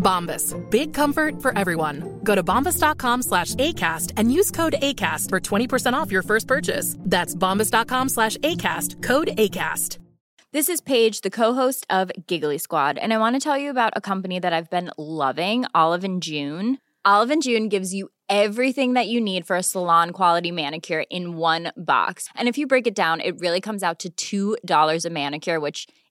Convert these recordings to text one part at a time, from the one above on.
Bombas. Big comfort for everyone. Go to bombas.com slash ACAST and use code ACAST for 20% off your first purchase. That's bombas.com slash ACAST. Code ACAST. This is Paige, the co-host of Giggly Squad, and I want to tell you about a company that I've been loving, Olive and June. Olive and June gives you everything that you need for a salon quality manicure in one box. And if you break it down, it really comes out to $2 a manicure, which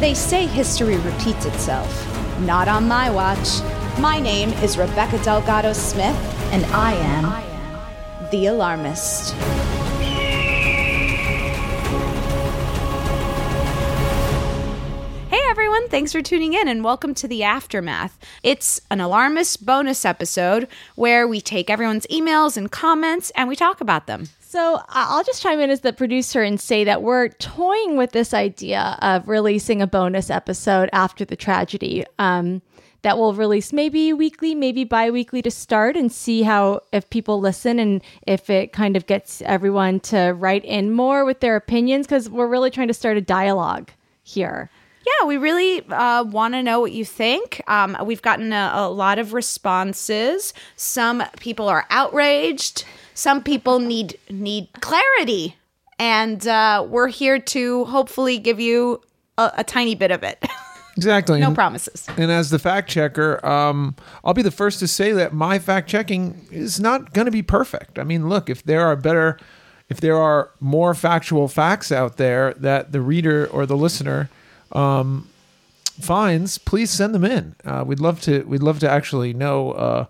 They say history repeats itself. Not on my watch. My name is Rebecca Delgado Smith, and I am the alarmist. Hey everyone, thanks for tuning in and welcome to the Aftermath. It's an alarmist bonus episode where we take everyone's emails and comments and we talk about them. So I'll just chime in as the producer and say that we're toying with this idea of releasing a bonus episode after the tragedy. Um, that will release maybe weekly, maybe bi-weekly to start and see how if people listen and if it kind of gets everyone to write in more with their opinions because we're really trying to start a dialogue here. Yeah, we really uh, want to know what you think. Um, we've gotten a, a lot of responses. Some people are outraged. Some people need need clarity, and uh, we're here to hopefully give you a, a tiny bit of it. Exactly. no And- promises. And as the fact checker, um, I'll be the first to say that my fact checking is not going to be perfect. I mean, look, if there are better, if there are more factual facts out there that the reader or the listener um, finds, please send them in. Uh, we'd love to. We'd love to actually know. Uh,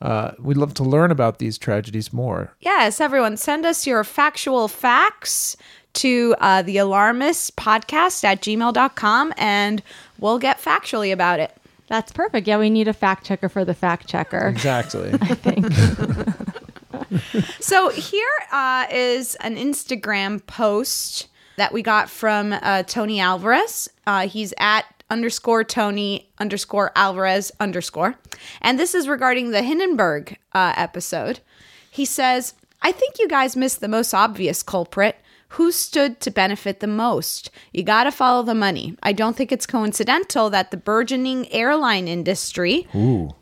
uh, we'd love to learn about these tragedies more. Yes, everyone, send us your factual facts to uh, the alarmist podcast at gmail.com and we'll get factually about it. That's perfect. Yeah, we need a fact checker for the fact checker. Exactly. I think. So here uh, is an Instagram post that we got from uh, Tony Alvarez. Uh, he's at underscore Tony underscore Alvarez underscore. And this is regarding the Hindenburg uh, episode. He says, I think you guys missed the most obvious culprit. Who stood to benefit the most? You got to follow the money. I don't think it's coincidental that the burgeoning airline industry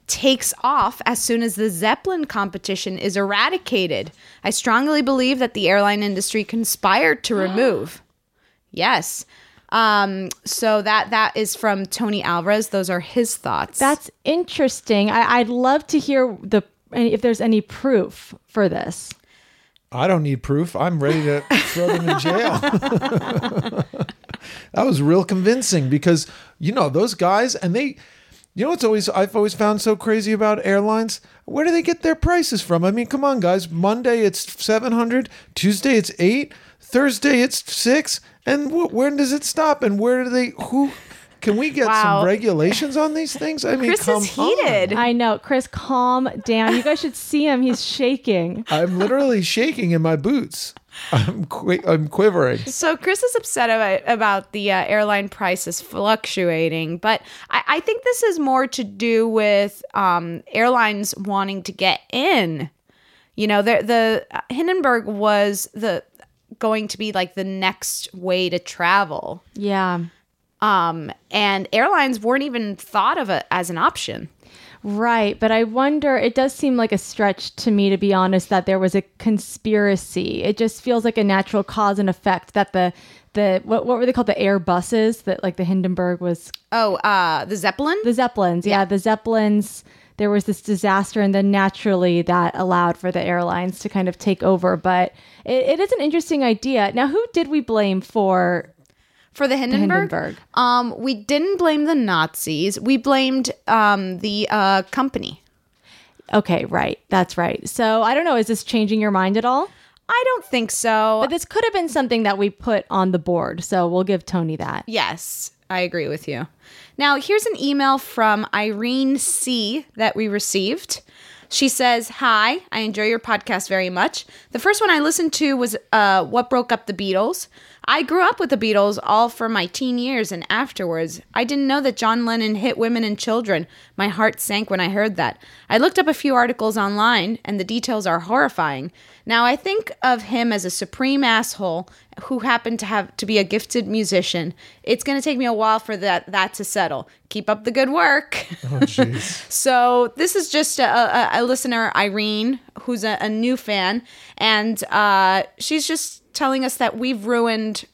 takes off as soon as the Zeppelin competition is eradicated. I strongly believe that the airline industry conspired to remove. Yes. Um, so that that is from Tony Alvarez. Those are his thoughts. That's interesting. I, I'd love to hear the if there's any proof for this. I don't need proof. I'm ready to throw them in jail. that was real convincing because you know those guys and they you know what's always I've always found so crazy about airlines? Where do they get their prices from? I mean, come on guys. Monday it's 700, Tuesday it's 8, Thursday it's 6, and wh- when does it stop and where do they who can we get Wow. some regulations on these things? I mean, Chris come is heated. I know, Chris, calm down. You guys should see him. He's shaking. I'm literally shaking in my boots. I'm qui- I'm quivering. So Chris is upset about, about the uh, airline prices fluctuating, but I, I think this is more to do with um, airlines wanting to get in. You know, the the uh, Hindenburg was the going to be like the next way to travel, Yeah. um, and airlines weren't even thought of it as an option. Right, but I wonder. It does seem like a stretch to me, to be honest, that there was a conspiracy. It just feels like a natural cause and effect that the the what what were they called? The Airbuses that like the Hindenburg was Oh, uh, the Zeppelin. the Zeppelins. Yeah, the Zeppelins. There was this disaster, and then naturally that allowed for the airlines to kind of take over. But it, it is an interesting idea. Now, who did we blame for for the Hindenburg. Hindenburg. Um, we didn't blame the Nazis. We blamed um, the uh, company. Okay, right. That's right. So I don't know. Is this changing your mind at all? I don't think so. But this could have been something that we put on the board. So we'll give Tony that. yes, I agree with you. Now, here's an email from Irene C. that we received. She says, Hi, I enjoy your podcast very much. The first one I listened to was uh, What Broke Up the Beatles. I grew up with the Beatles all for my teen years and afterwards. I didn't know that John Lennon hit women and children. My heart sank when I heard that. I looked up a few articles online, and the details are horrifying. Now, I think of him as a supreme asshole who happened to have to be a gifted musician. It's going to take me a while for that that to settle. Keep up the good work. Oh jeez. So this is just a, a, a listener, Irene, who's a, a new fan, and uh, she's just telling us that we've ruined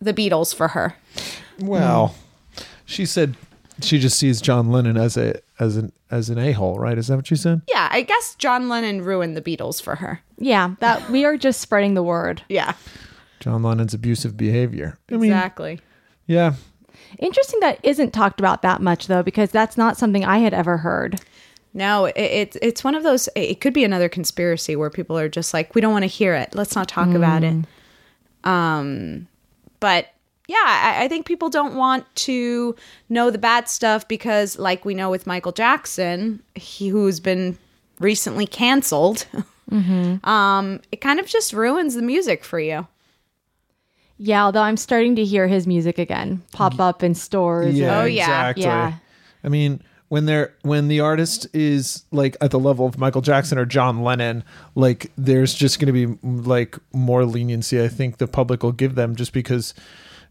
the Beatles for her. Well, she said she just sees John Lennon as a as an as an a hole, right? Is that what she said? Yeah, I guess John Lennon ruined the Beatles for her. Yeah, that we are just spreading the word. Yeah, John Lennon's abusive behavior. I mean, exactly. yeah. Interesting that isn't talked about that much though, because that's not something I had ever heard. No, it, it it's one of those. It could be another conspiracy where people are just like, we don't want to hear it. Let's not talk about it. Mm. Um, but yeah, I, I think people don't want to know the bad stuff because, like we know with Michael Jackson, he who's been recently canceled. Um, it kind of just ruins the music for you. Yeah, although I'm starting to hear his music again pop up in stores. Yeah, Oh, yeah. exactly. Yeah. I mean, when they're when the artist is like at the level of Michael Jackson or John Lennon, like there's just going to be mm, like more leniency. I think the public will give them just because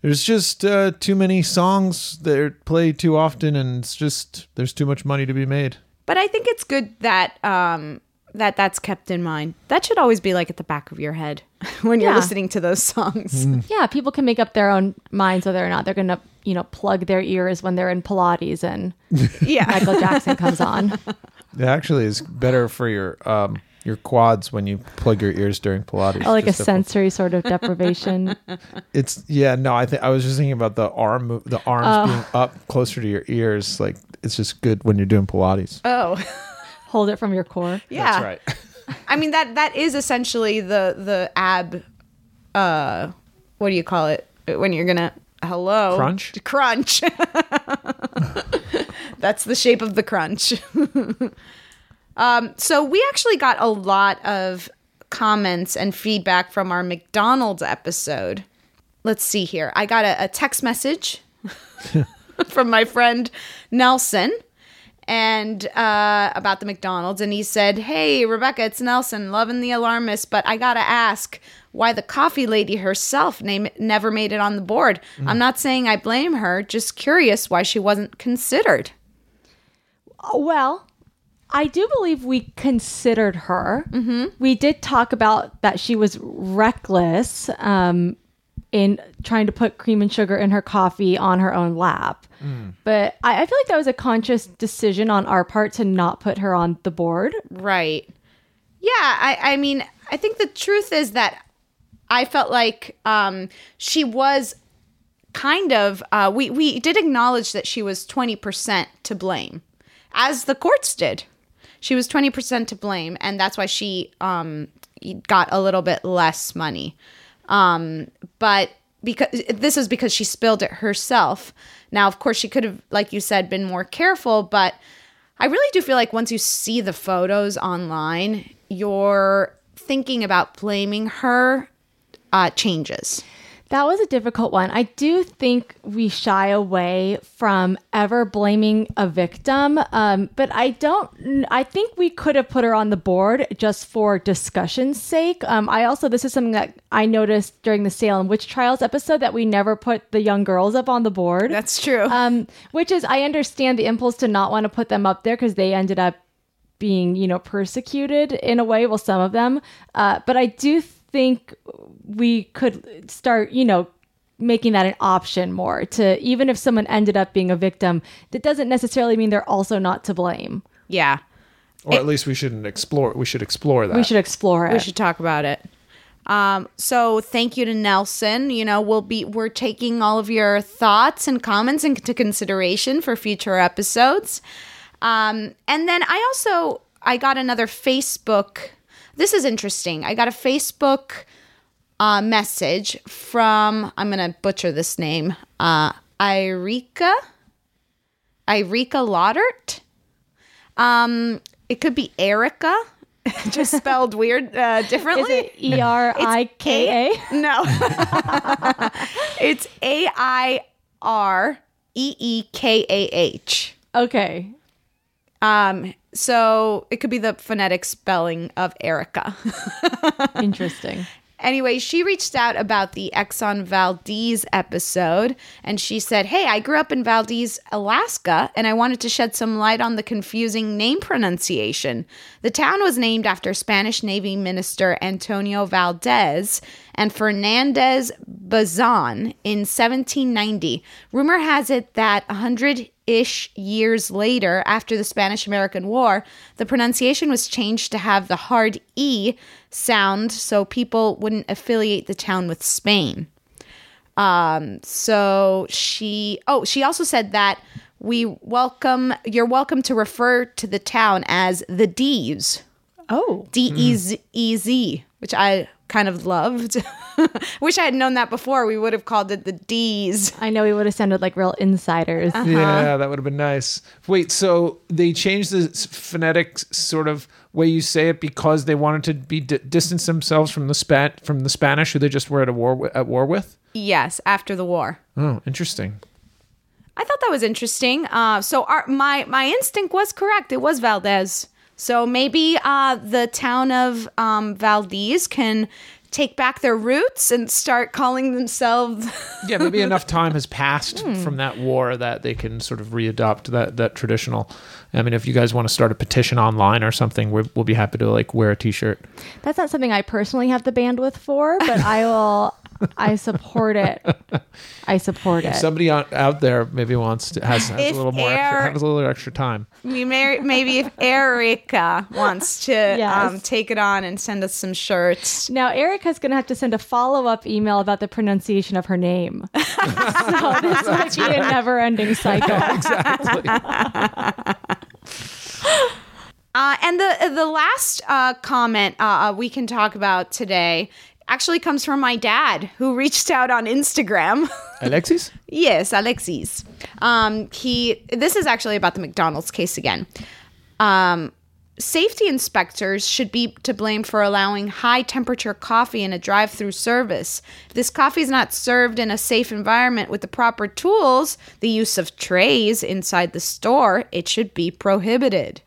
there's just uh, too many songs that are played too often, and it's just there's too much money to be made. But I think it's good that um, that that's kept in mind. That should always be like at the back of your head when you're Yeah. listening to those songs. Yeah, people can make up their own minds whether or not they're going to, you know, plug their ears when they're in Pilates and Yeah. Michael Jackson comes on. It actually is better for your um your quads when you plug your ears during Pilates. Or like a Just sensory sort of deprivation. It's yeah, no, I think I was just thinking about the arm the arms Oh. being up closer to your ears. Like it's just good when you're doing Pilates. Oh, Hold it from your core. yeah. That's right. I mean that that is essentially the the ab. Uh, what do you call it when you're gonna hello Crunch? Crunch. That's the shape of the crunch. um, so we actually got a lot of comments and feedback from our McDonald's episode. Let's see here. I got a, a text message from my friend Nelson. And uh, about the McDonald's, and he said, "Hey, Rebecca, it's Nelson, loving the alarmist, but I gotta ask." Why the coffee lady herself name, never made it on the board. I'm not saying I blame her, just curious why she wasn't considered. Well, I do believe we considered her. Mm-hmm. We did talk about that she was reckless um, in trying to put cream and sugar in her coffee on her own lap. But I, I feel like that was a conscious decision on our part to not put her on the board. Right. Yeah, I, I mean, I think the truth is that I felt like um, she was kind of, uh, we, we did acknowledge that she was 20% to blame, as the courts did. She was 20% to blame, and that's why she um, got a little bit less money. Um, but because this is because she spilled it herself. Now, of course, she could have, like you said, been more careful, but I really do feel like once you see the photos online, your thinking about blaming her uh, changes. That was a difficult one. I do think we shy away from ever blaming a victim, um, but I don't. I think we could have put her on the board just for discussion's sake. Um, I also this is something that I noticed during the Salem witch trials episode that we never put the young girls up on the board. That's true. Um, which is I understand the impulse to not want to put them up there because they ended up being you know persecuted in a way well some of them uh, but i do think we could start you know making that an option more to even if someone ended up being a victim that doesn't necessarily mean they're also not to blame yeah, Or at least we shouldn't explore. We should explore that. we should explore it we should talk about it. Um, so thank you to Nelson. You know, we'll be we're taking all of your thoughts and comments into consideration for future episodes. Um, and then I also I got another Facebook. This is interesting. I got a Facebook uh, message from I'm gonna butcher this name. Uh, Irika, Irika Laudert. Um, it could be Erica, just spelled weird uh, differently. is it e-r-i-k-a No. it's A I R E E K A H. okay Um, so it could be the phonetic spelling of Erica. interesting Anyway, she reached out about the Exxon Valdez episode and she said, Hey, I grew up in Valdez, Alaska, and I wanted to shed some light on the confusing name pronunciation. The town was named after Spanish Navy Minister Antonio Valdez and Fernandez Bazan in 1790. Rumor has it that 100 ish years later, after the Spanish American War, the pronunciation was changed to have the hard E sound so people wouldn't affiliate the town with Spain. Um, so she, oh, she also said that we welcome, you're welcome to refer to the town as the D's. oh D E Z E Z, which I kind of loved. Wish I had known that before. We would have called it the D's. i know we would have sounded like real insiders Yeah, that would have been nice. Wait, so they changed the phonetic sort of way you say it because they wanted to be di- distance themselves from the spat from the Spanish who they just were at a war wi- at war with. Yes, after the war. Oh, interesting. I thought that was interesting. Uh, so our, my my instinct was correct. It was Valdez. So maybe uh, the town of um, Valdez can take back their roots and start calling themselves. Yeah, maybe enough time has passed from that war that they can sort of readopt that that traditional. I mean, if you guys want to start a petition online or something, we're, we'll be happy to like wear a T-shirt. That's not something I personally have the bandwidth for, but I will. I support it. I support it. Somebody out, out there maybe wants to has, has a little more air- extra, has a little extra time. We may, maybe if Erica wants to Yes. um, take it on and send us some shirts. Now Erica's going to have to send a follow-up email about the pronunciation of her name. so this might be a never-ending cycle. Exactly. Uh, and the the last uh, comment uh, we can talk about today actually comes from my dad, who reached out on Instagram. Alexis? yes, Alexis. Um, he. This is actually about the McDonald's case again. Um, safety inspectors should be to blame for allowing high temperature coffee in a drive through service. This coffee is not served in a safe environment with the proper tools, the use of trays inside the store, it should be prohibited.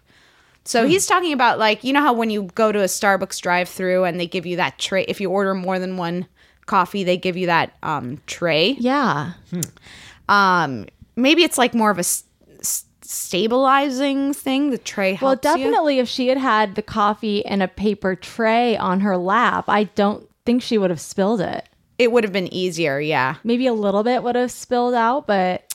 So he's talking about like you know how when you go to a Starbucks drive-through and they give you that tray if you order more than one coffee they give you that um, tray. Yeah. Um, maybe it's like more of a s- s- stabilizing thing. The tray has. Well, helps you. definitely if she had had the coffee in a paper tray on her lap, I don't think she would have spilled it. It would have been easier, yeah. Maybe a little bit would have spilled out, but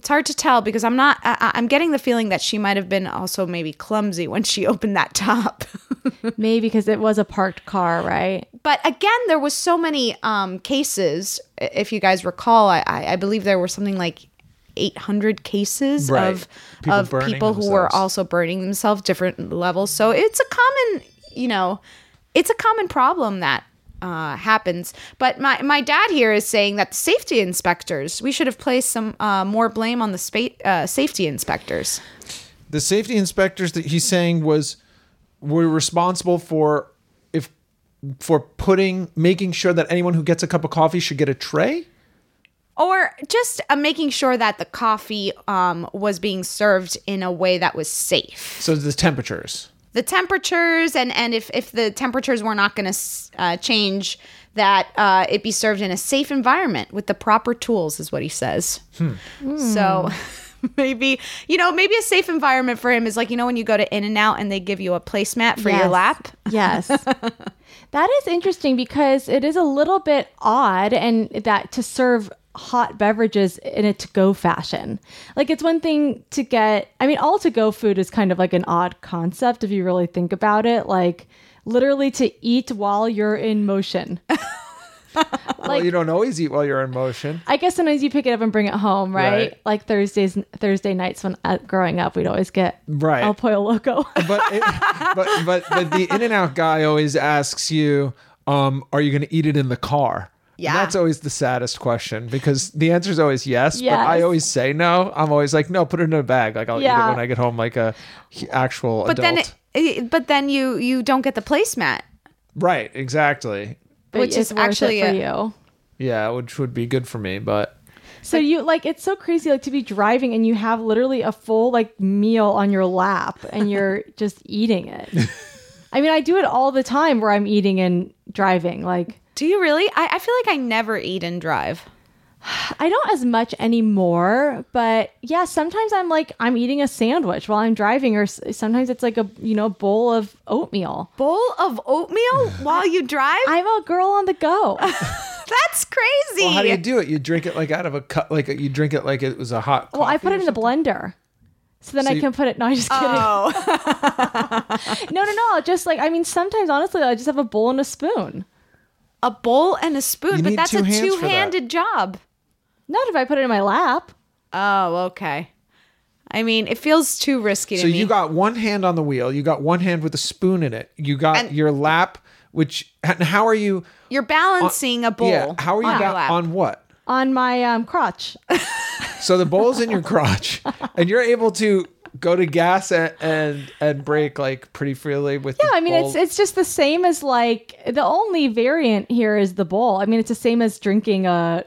It's hard to tell because I'm not. I, I- I'm getting the feeling that she might have been also maybe clumsy when she opened that top. maybe because it was a parked car, right? but again, there was so many um, cases. If you guys recall, I, I I believe there were something like 800 cases Right. of People of people who were also burning themselves, different levels. So it's a common, you know, it's a common problem that uh, happens. But my my dad here is saying that the safety inspectors, we should have placed some uh, more blame on the spa- uh, safety inspectors. the safety inspectors that he's saying was were responsible for if for putting making sure that anyone who gets a cup of coffee should get a tray or just uh, making sure that the coffee um, was being served in a way that was safe so the temperatures the temperatures and and if if the temperatures were not going to uh, change that uh, it be served in a safe environment with the proper tools is what he says. So maybe you know maybe a safe environment for him is like you know when you go to In-N-Out and they give you a placemat for your lap? Yes. that is interesting because it is a little bit odd and that to serve hot beverages in a to-go fashion. Like it's one thing to get I mean all to-go food is kind of like an odd concept if you really think about it, like literally to eat while you're in motion. well you don't always eat while you're in motion I guess sometimes you pick it up and bring it home, right? Right. Like Thursdays, Thursday nights when uh, growing up, we'd always get Right. El Pollo Loco. but it, but but but the In-N-Out guy always asks you um are you going to eat it in the car And that's always the saddest question because the answer is always yes, but I always say no. I'm always like, no, put it in a bag. Like I'll eat it when I get home, like a actual but adult. then it, it, but then you you don't get the placemat right, exactly. but which is actually for a- you. Yeah, which would be good for me, but So you like it's so crazy like to be driving and you have literally a full like meal on your lap and you're just eating it. I mean, I do it all the time where I'm eating and driving. Like do you really I, I feel like i never eat and drive I don't as much anymore, but yeah, sometimes I'm like I'm eating a sandwich while I'm driving or sometimes it's like a, you know, bowl of oatmeal. bowl of oatmeal while you drive I'm a girl on the go. that's crazy well, how do you do it? You drink it like out of a cup, like you drink it like it was a hot. well, I put it in the blender. So then So I you- can put it. No, I'm just kidding. oh No, no, no. Just like I mean, sometimes honestly, I just have a bowl and a spoon. A bowl and a spoon You but need that's two a hands for that. two-handed job Not if I put it in my lap. oh okay i mean it feels too risky to So me you got one hand on the wheel. You got one hand with a spoon in it. You got And- your lap, which and how are you? you're balancing a bowl Yeah, how are you on your ba- lap. on what? on my um, crotch. So the bowl's in your crotch, and you're able to go to gas and and, and brake like pretty freely with. Yeah, I mean it's it's just the same as like the only variant here is the bowl. I mean it's the same as drinking a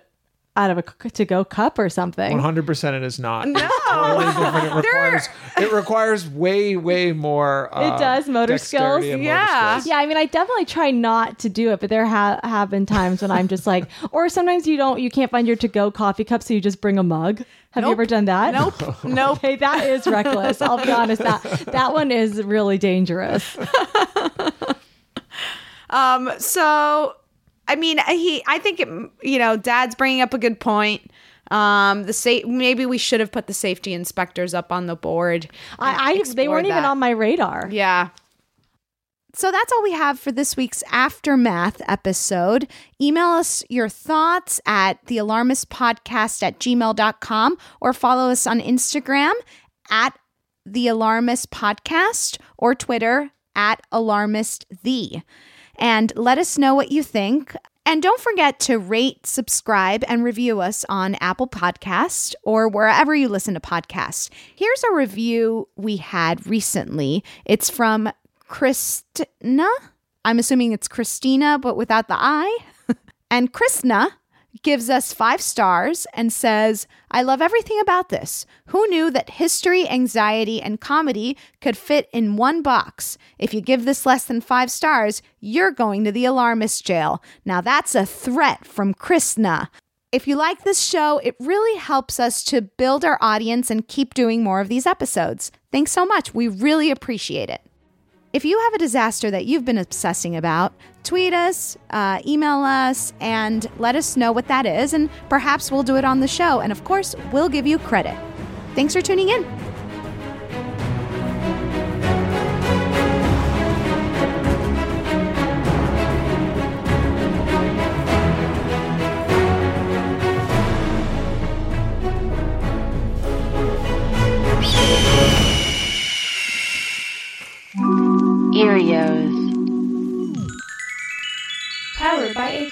out of a to go cup or something. One hundred percent, it is not. No. Totally different. It requires it requires way way more. Uh, It does, motor skills. and motor Yeah. skills. Yeah, I mean, I definitely try not to do it, but there ha- have been times when I'm just like, or sometimes you don't, you can't find your to-go coffee cup, so you just bring a mug. Have you ever done that? nope nope Okay, that is reckless. I'll be honest. That that one is really dangerous. Um, so I mean, he, I think, it, you know, Dad's bringing up a good point. Um, the sa- maybe we should have put the safety inspectors up on the board. I, I they weren't even on my radar. Yeah. So that's all we have for this week's Aftermath episode. Email us your thoughts at thealarmistpodcast at gmail.com or follow us on Instagram at the alarmist podcast or Twitter at alarmist the. And let us know what you think. And don't forget to rate, subscribe, and review us on Apple Podcast or wherever you listen to podcasts. Here's a review we had recently. It's from Christina. I'm assuming it's Christina, but without the I. and Krishna gives us five stars and says, I love everything about this. Who knew that history, anxiety, and comedy could fit in one box? If you give this less than five stars, you're going to the alarmist jail. Now that's a threat from Krishna. If you like this show, it really helps us to build our audience and keep doing more of these episodes. Thanks so much. We really appreciate it. If you have a disaster that you've been obsessing about, tweet us, uh, email us, and let us know what that is, and perhaps we'll do it on the show. And of course, we'll give you credit. Thanks for tuning in.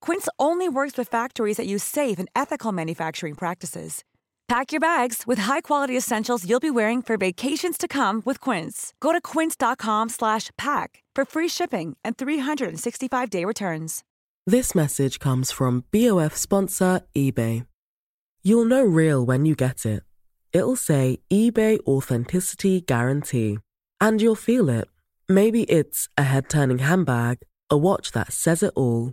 Quince only works with factories that use safe and ethical manufacturing practices. Pack your bags with high-quality essentials you'll be wearing for vacations to come with Quince. Go to quince.com/pack for free shipping and 365-day returns. This message comes from BOF sponsor eBay. You'll know real when you get it. It'll say eBay authenticity guarantee, and you'll feel it. Maybe it's a head-turning handbag, a watch that says it all